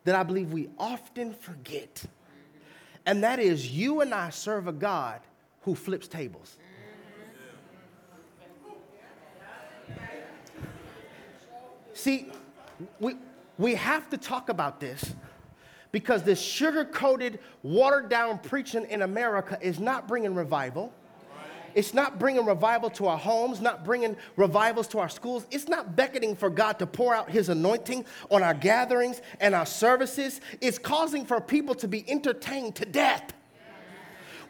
that I believe we often forget. And that is you and I serve a God who flips tables. See, we, we have to talk about this because this sugar coated, watered down preaching in America is not bringing revival. It's not bringing revival to our homes, not bringing revivals to our schools. It's not beckoning for God to pour out His anointing on our gatherings and our services. It's causing for people to be entertained to death.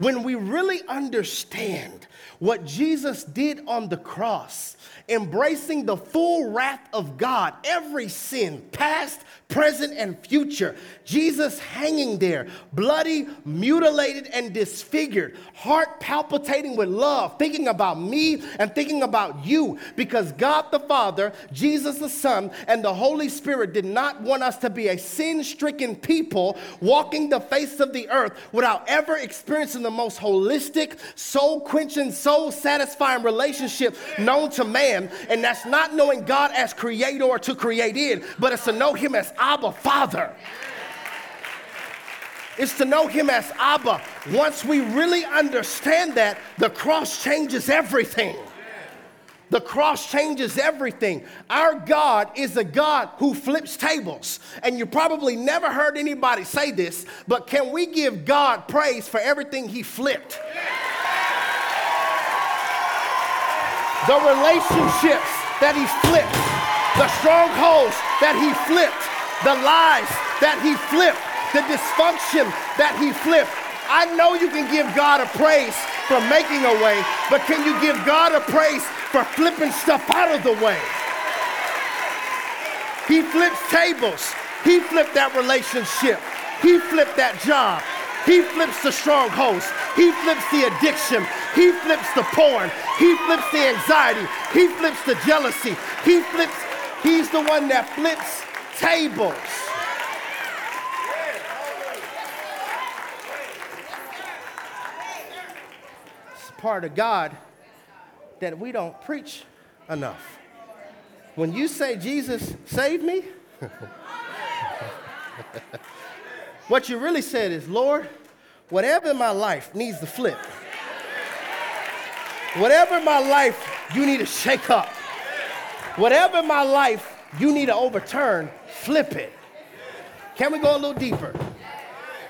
When we really understand what Jesus did on the cross, embracing the full wrath of God, every sin, past, present, and future. Jesus hanging there, bloody, mutilated, and disfigured, heart palpitating with love, thinking about me and thinking about you, because God the Father, Jesus the Son, and the Holy Spirit did not want us to be a sin stricken people walking the face of the earth without ever experiencing the most holistic, soul quenching, soul satisfying relationship known to man. And that's not knowing God as creator to create in, but it's to know Him as Abba Father. It's to know Him as Abba. Once we really understand that, the cross changes everything. The cross changes everything. Our God is a God who flips tables. And you probably never heard anybody say this, but can we give God praise for everything He flipped? The relationships that He flipped, the strongholds that He flipped, the lies that He flipped, the dysfunction that He flipped. I know you can give God a praise for making a way, but can you give God a praise for flipping stuff out of the way? He flips tables. He flipped that relationship. He flipped that job. He flips the strongholds. He flips the addiction. He flips the porn. He flips the anxiety. He flips the jealousy. He flips, he's the one that flips tables. It's part of God that we don't preach enough. When you say, Jesus, save me, what you really said is, Lord, whatever in my life needs to flip, whatever in my life you need to shake up, whatever in my life you need to overturn, flip it. Can we go a little deeper?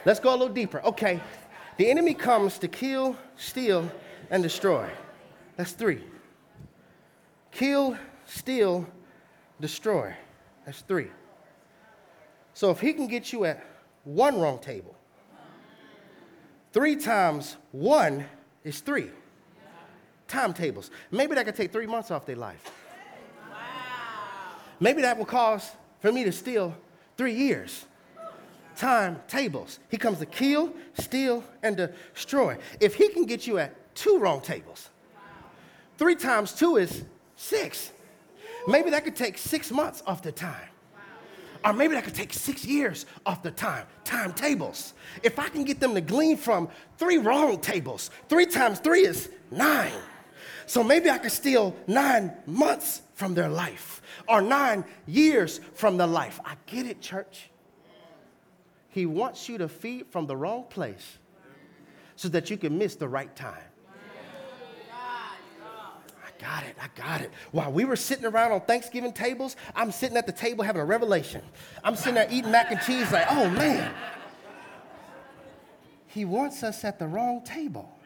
Let's go a little deeper. Okay. The enemy comes to kill, steal, and destroy. That's three. Kill, steal, destroy. That's three. So if he can get you at one wrong table, three times one is three timetables. Maybe that could take three months off their life. Wow. Maybe that will cause for me to steal three years. Timetables. He comes to kill, steal, and destroy. If he can get you at two wrong tables. Three times two is six. Maybe that could take six months off the time. Or maybe that could take six years off the time, timetables. If I can get them to glean from three wrong tables, three times three is nine. So maybe I could steal nine months from their life or nine years from their life. I get it, church. He wants you to feed from the wrong place so that you can miss the right time got it, I got it. While we were sitting around on Thanksgiving tables, I'm sitting at the table having a revelation. I'm sitting there eating mac and cheese, like, oh man. He wants us at the wrong table.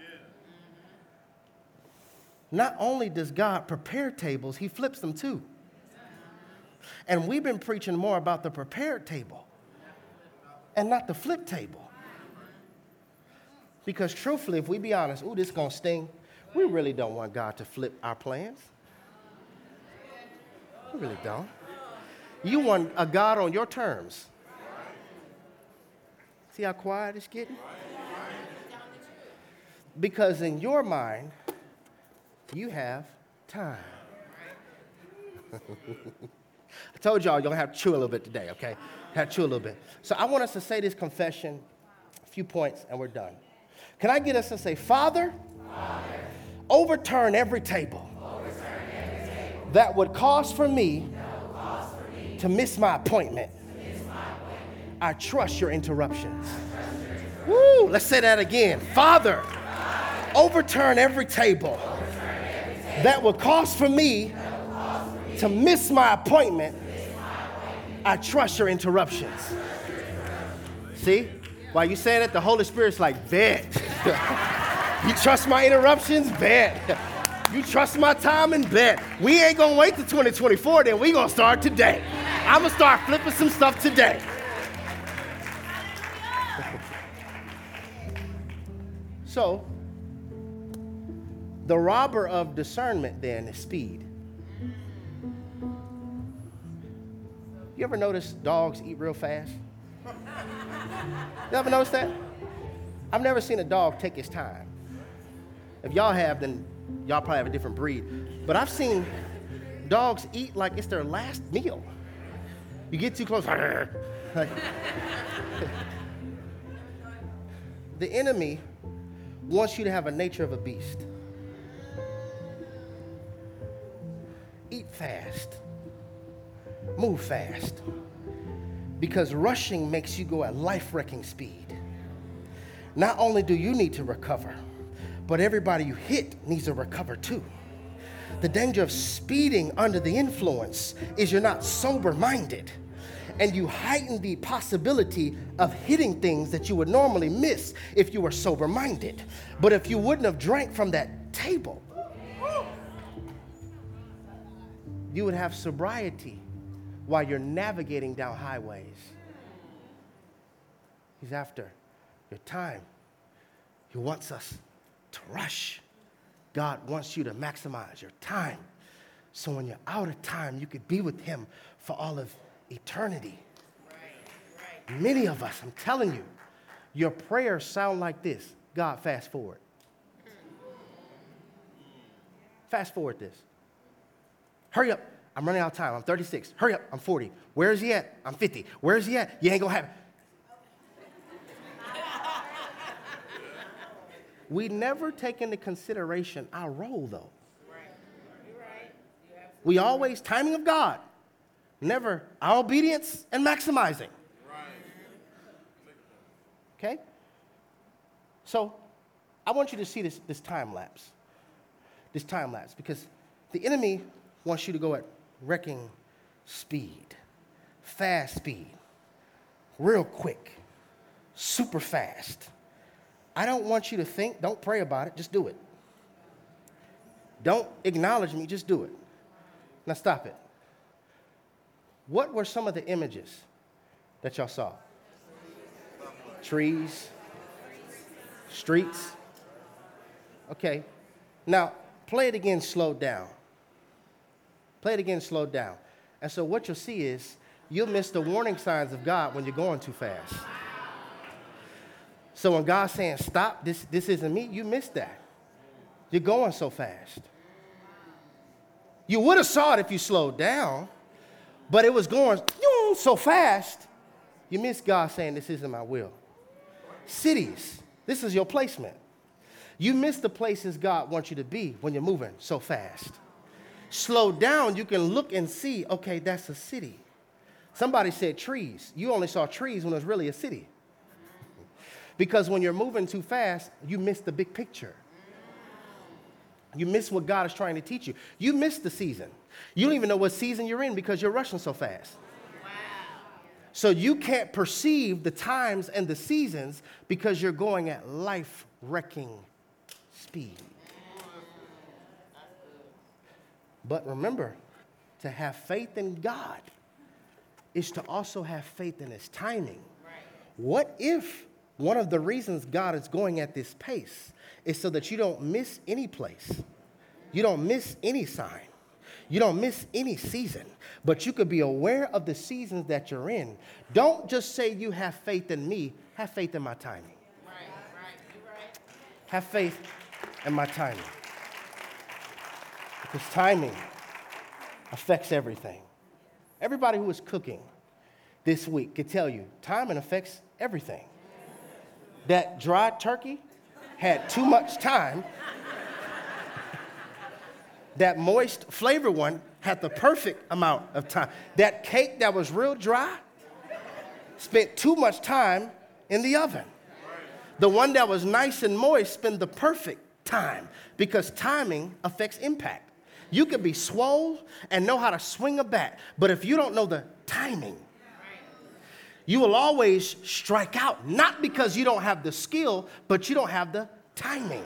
Not only does God prepare tables, He flips them too. And we've been preaching more about the prepared table and not the flip table. Because truthfully, if we be honest, ooh, this is gonna sting. We really don't want God to flip our plans. We really don't. You want a God on your terms. See how quiet it's getting? Because in your mind, you have time. I told y'all you're gonna have to chew a little bit today, okay? Have to chew a little bit. So I want us to say this confession, a few points, and we're done. Can I get us to say, Father, Father overturn, every table, that would cause for me, to miss my appointment. I trust your interruptions. Woo! Let's say that again. Father, overturn every table, that would cause for me to miss my appointment, I trust your interruptions. See? While you saying it, the Holy Spirit's like, bet. you trust my interruptions? Bet. You trust my timing? bet. We ain't gonna wait to 2024, then we gonna start today. I'm gonna start flipping some stuff today. so, the robber of discernment then is speed. You ever notice dogs eat real fast? You ever notice that? I've never seen a dog take his time. If y'all have, then y'all probably have a different breed. But I've seen dogs eat like it's their last meal. You get too close. the enemy wants you to have a nature of a beast. Eat fast move fast. Because rushing makes you go at life wrecking speed. Not only do you need to recover, but everybody you hit needs to recover too. The danger of speeding under the influence is you're not sober minded and you heighten the possibility of hitting things that you would normally miss if you were sober minded. But if you wouldn't have drank from that table, you would have sobriety while you're navigating down highways. He's after your time. He wants us to rush. God wants you to maximize your time. So when you're out of time, you could be with Him for all of eternity. Right, right. Many of us, I'm telling you, your prayers sound like this God, fast forward. Fast forward this. Hurry up. I'm running out of time. I'm 36. Hurry up. I'm 40. Where is he at? I'm 50. Where is he at? You ain't gonna have it. We never take into consideration our role, though. We always, timing of God, never our obedience and maximizing. Okay? So I want you to see this, this time lapse. This time lapse, because the enemy wants you to go at wrecking speed, fast speed, real quick, super fast. I don't want you to think, don't pray about it, just do it. Don't acknowledge me, just do it. Now stop it. What were some of the images that y'all saw? Trees, streets. Okay. Now, play it again slowed down. Play it again, slow down. And so what you'll see is you'll miss the warning signs of God when you're going too fast. So when God's saying, stop, this, this isn't me, you missed that. You're going so fast. You would have saw it if you slowed down, but it was going so fast, you missed God saying, This isn't my will. Cities, this is your placement. You miss the places God wants you to be when you're moving so fast slow down, you can look and see, okay, that's a city. Somebody said trees. You only saw trees when it was really a city. Because when you're moving too fast, you miss the big picture. You miss what God is trying to teach you. You miss the season. You don't even know what season you're in because you're rushing so fast. Wow. So you can't perceive the times and the seasons because you're going at life wrecking speed. But remember, to have faith in God is to also have faith in His timing. What if one of the reasons God is going at this pace is so that you don't miss any place, you don't miss any sign, You don't miss any season, but you could be aware of the seasons that you're in. Don't just say you have faith in me, have faith in my timing. Right, right, right. Have faith in my timing. Because timing affects everything. Everybody who is cooking this week could tell you timing affects everything. That dry turkey had too much time that moist flavor one had the perfect amount of time. That cake that was real dry spent too much time in the oven. The one that was nice and moist spent the perfect time because timing affects impact. You could be swole and know how to swing a bat, but if you don't know the timing, you will always strike out, not because you don't have the skill, but you don't have the timing.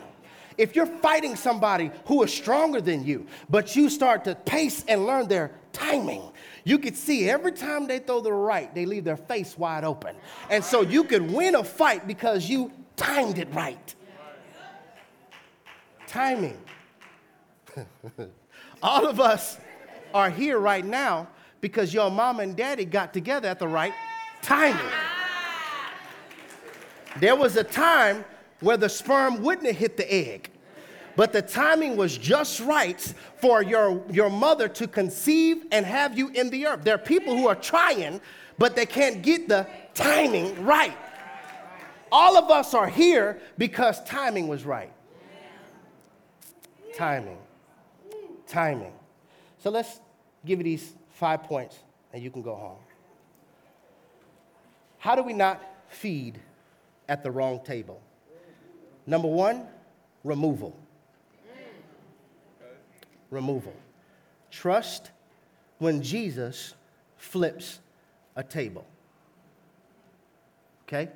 If you're fighting somebody who is stronger than you, but you start to pace and learn their timing, you could see every time they throw the right, they leave their face wide open. And so you could win a fight because you timed it right. Timing. All of us are here right now because your mom and daddy got together at the right timing. There was a time where the sperm wouldn't have hit the egg. But the timing was just right for your, your mother to conceive and have you in the earth. There are people who are trying, but they can't get the timing right. All of us are here because timing was right. Timing. Timing. So let's give you these five points and you can go home. How do we not feed at the wrong table? Number one, removal. Removal. Trust when Jesus flips a table. Okay?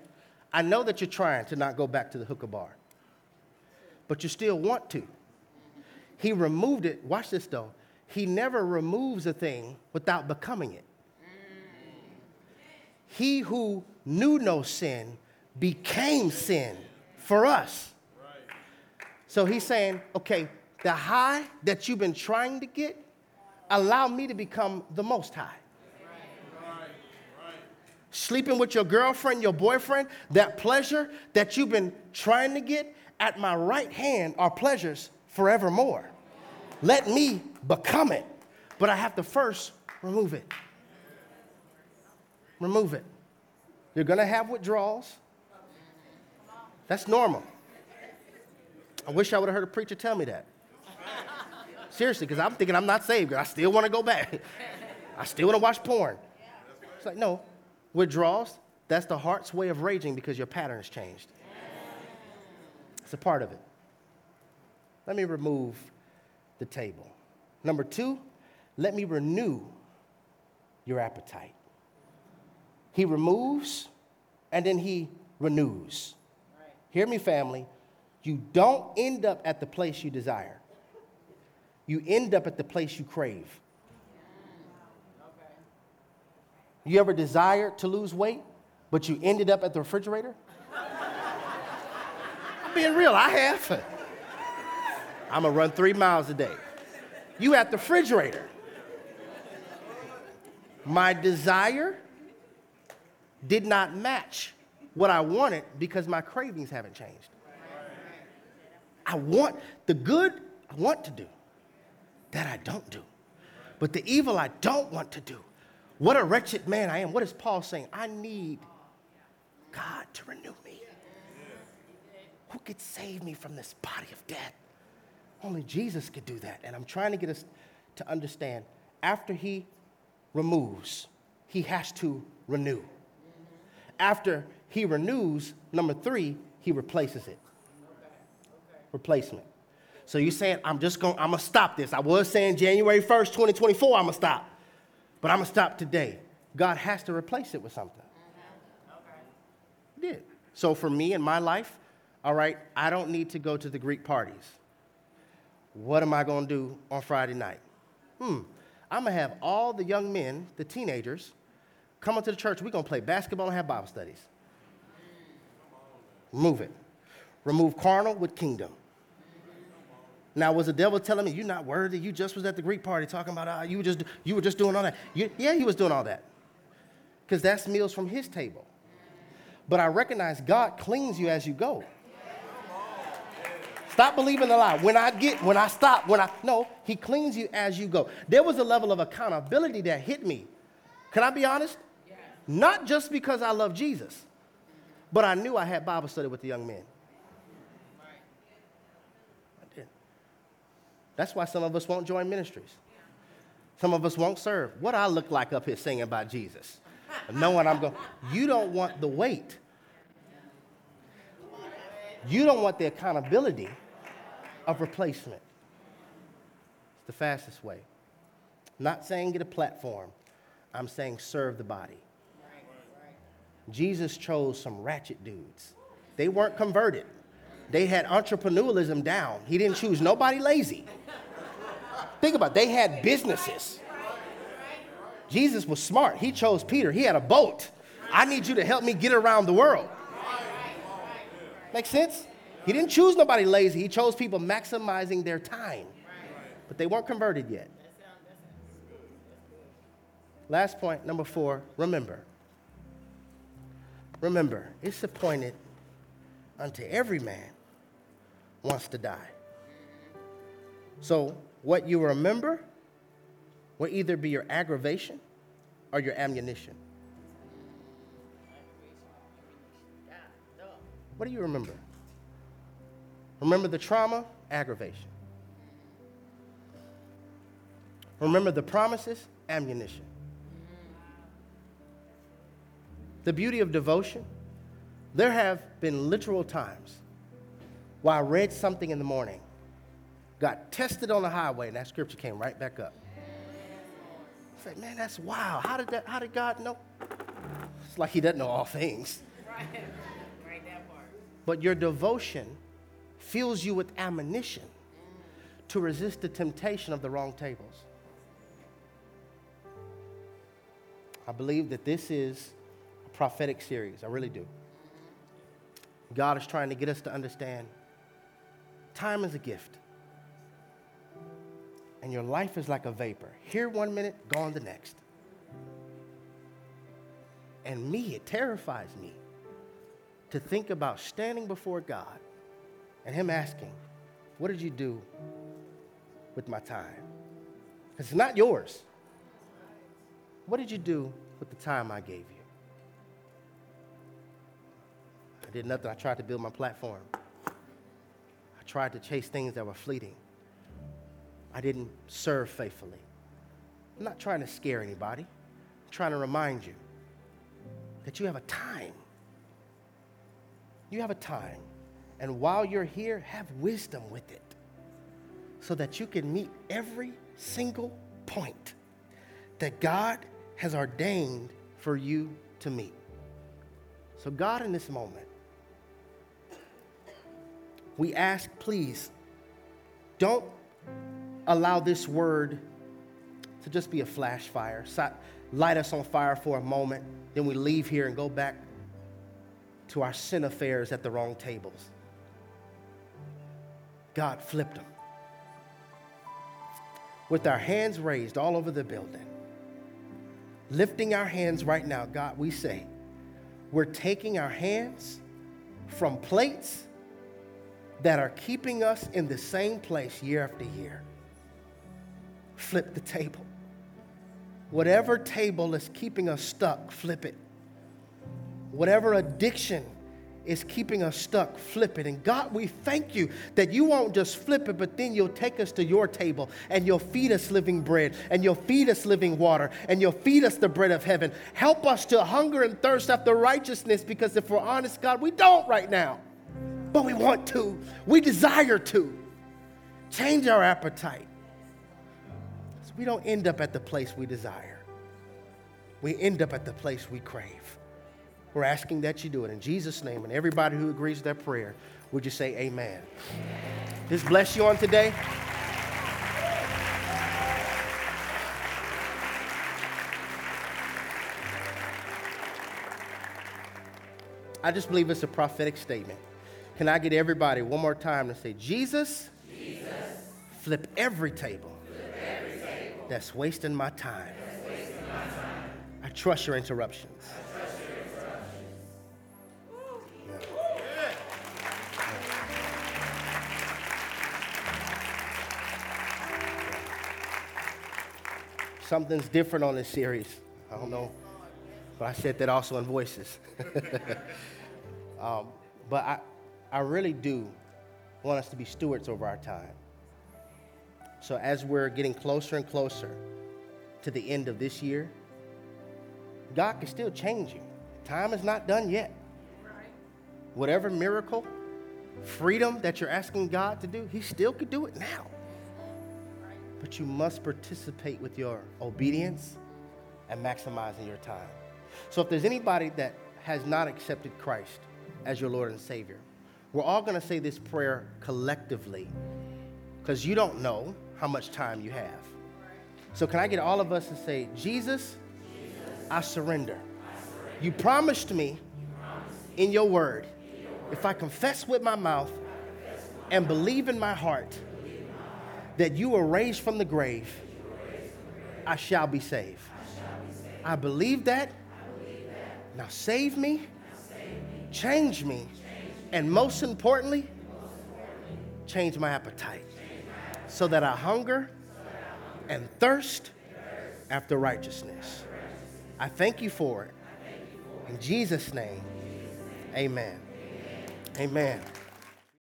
I know that you're trying to not go back to the hookah bar, but you still want to. He removed it. Watch this though. He never removes a thing without becoming it. He who knew no sin became sin for us. So he's saying, okay, the high that you've been trying to get, allow me to become the most high. Sleeping with your girlfriend, your boyfriend, that pleasure that you've been trying to get, at my right hand are pleasures forevermore. Let me become it. But I have to first remove it. Remove it. You're gonna have withdrawals. That's normal. I wish I would have heard a preacher tell me that. Seriously, because I'm thinking I'm not saved. I still want to go back. I still want to watch porn. It's like, no, withdrawals, that's the heart's way of raging because your pattern has changed. It's a part of it. Let me remove the table. Number two, let me renew your appetite. He removes and then he renews. Hear me, family. You don't end up at the place you desire, you end up at the place you crave. You ever desired to lose weight, but you ended up at the refrigerator? I'm being real, I have. I'm gonna run three miles a day. You at the refrigerator. My desire did not match what I wanted because my cravings haven't changed. I want the good I want to do that I don't do. But the evil I don't want to do. What a wretched man I am. What is Paul saying? I need God to renew me. Who could save me from this body of death? Only Jesus could do that. And I'm trying to get us to understand after he removes, he has to renew. After he renews, number three, he replaces it. Replacement. So you're saying, I'm just going, I'm going to stop this. I was saying January 1st, 2024, I'm going to stop. But I'm going to stop today. God has to replace it with something. He did. So for me in my life, all right, I don't need to go to the Greek parties. What am I going to do on Friday night? Hmm, I'm going to have all the young men, the teenagers, come into the church. We're going to play basketball and have Bible studies. Remove it. Remove carnal with kingdom. Now, was the devil telling me, you're not worthy? You just was at the Greek party talking about, uh, you, were just, you were just doing all that. You, yeah, he was doing all that. Because that's meals from his table. But I recognize God cleans you as you go. Stop believing the lie. When I get, when I stop, when I, no, he cleans you as you go. There was a level of accountability that hit me. Can I be honest? Not just because I love Jesus, but I knew I had Bible study with the young men. I did. That's why some of us won't join ministries. Some of us won't serve. What I look like up here singing about Jesus, knowing I'm going. You don't want the weight. You don't want the accountability of replacement. It's the fastest way. Not saying get a platform, I'm saying serve the body. Jesus chose some ratchet dudes. They weren't converted. They had entrepreneurialism down. He didn't choose nobody lazy. Think about it. They had businesses. Jesus was smart. He chose Peter. He had a boat. I need you to help me get around the world. Make sense? He didn't choose nobody lazy. He chose people maximizing their time. But they weren't converted yet. Last point, number four, remember. Remember, it's appointed unto every man wants to die. So, what you remember will either be your aggravation or your ammunition. What do you remember? Remember the trauma? Aggravation. Remember the promises? Ammunition. The beauty of devotion? There have been literal times where I read something in the morning, got tested on the highway, and that scripture came right back up. I said, man, that's wow. How did that, how did God know? It's like he doesn't know all things. Right. Right, that part. But your devotion fills you with ammunition to resist the temptation of the wrong tables. I believe that this is prophetic series. I really do. God is trying to get us to understand time is a gift. And your life is like a vapor. Here one minute, gone the next. And me, it terrifies me to think about standing before God and him asking, What did you do with my time? Because it's not yours. What did you do with the time I gave you? Did nothing. I tried to build my platform. I tried to chase things that were fleeting. I didn't serve faithfully. I'm not trying to scare anybody. I'm trying to remind you that you have a time. You have a time and while you're here, have wisdom with it so that you can meet every single point that God has ordained for you to meet. So, God, in this moment, we ask, please, don't allow this word to just be a flash fire. Light us on fire for a moment, then we leave here and go back to our sin affairs at the wrong tables. God flipped them. With our hands raised all over the building, lifting our hands right now, God, we say, we're taking our hands from plates that are keeping us in the same place year after year. Flip the table. Whatever table is keeping us stuck, flip it. Whatever addiction is keeping us stuck, flip it. And God, we thank you that you won't just flip it, but then you'll take us to your table and you'll feed us living bread and you'll feed us living water and you'll feed us the bread of heaven. Help us to hunger and thirst after righteousness because if we're honest, God, we don't right now, but we want to. We desire to. Change our appetite so we don't end up at the place we desire. We end up at the place we crave. We're asking that you do it in Jesus' name. And everybody who agrees with that prayer, would you say amen? Just bless you on today. I just believe it's a prophetic statement. Can I get everybody one more time to say, Jesus, Jesus flip every table, that's wasting my time. I trust your interruptions. Something's different on this series. I don't know, but I said that also in voices. um, but I, I really do want us to be stewards over our time. So as we're getting closer and closer to the end of this year, God can still change you. Time is not done yet. Whatever miracle, freedom that you're asking God to do, He still could do it now. But you must participate with your obedience and maximizing your time. So if there's anybody that has not accepted Christ as your Lord and Savior, we're all going to say this prayer collectively because you don't know how much time you have. So, can I get all of us to say, Jesus, I surrender. You promised me in your word, if I confess with my mouth and believe in my heart that you were raised from the grave, I shall be saved. I believe that. Now save me, change me, and most importantly, change my appetite so that I hunger and thirst after righteousness. I thank you for it. In Jesus' name, amen. Amen.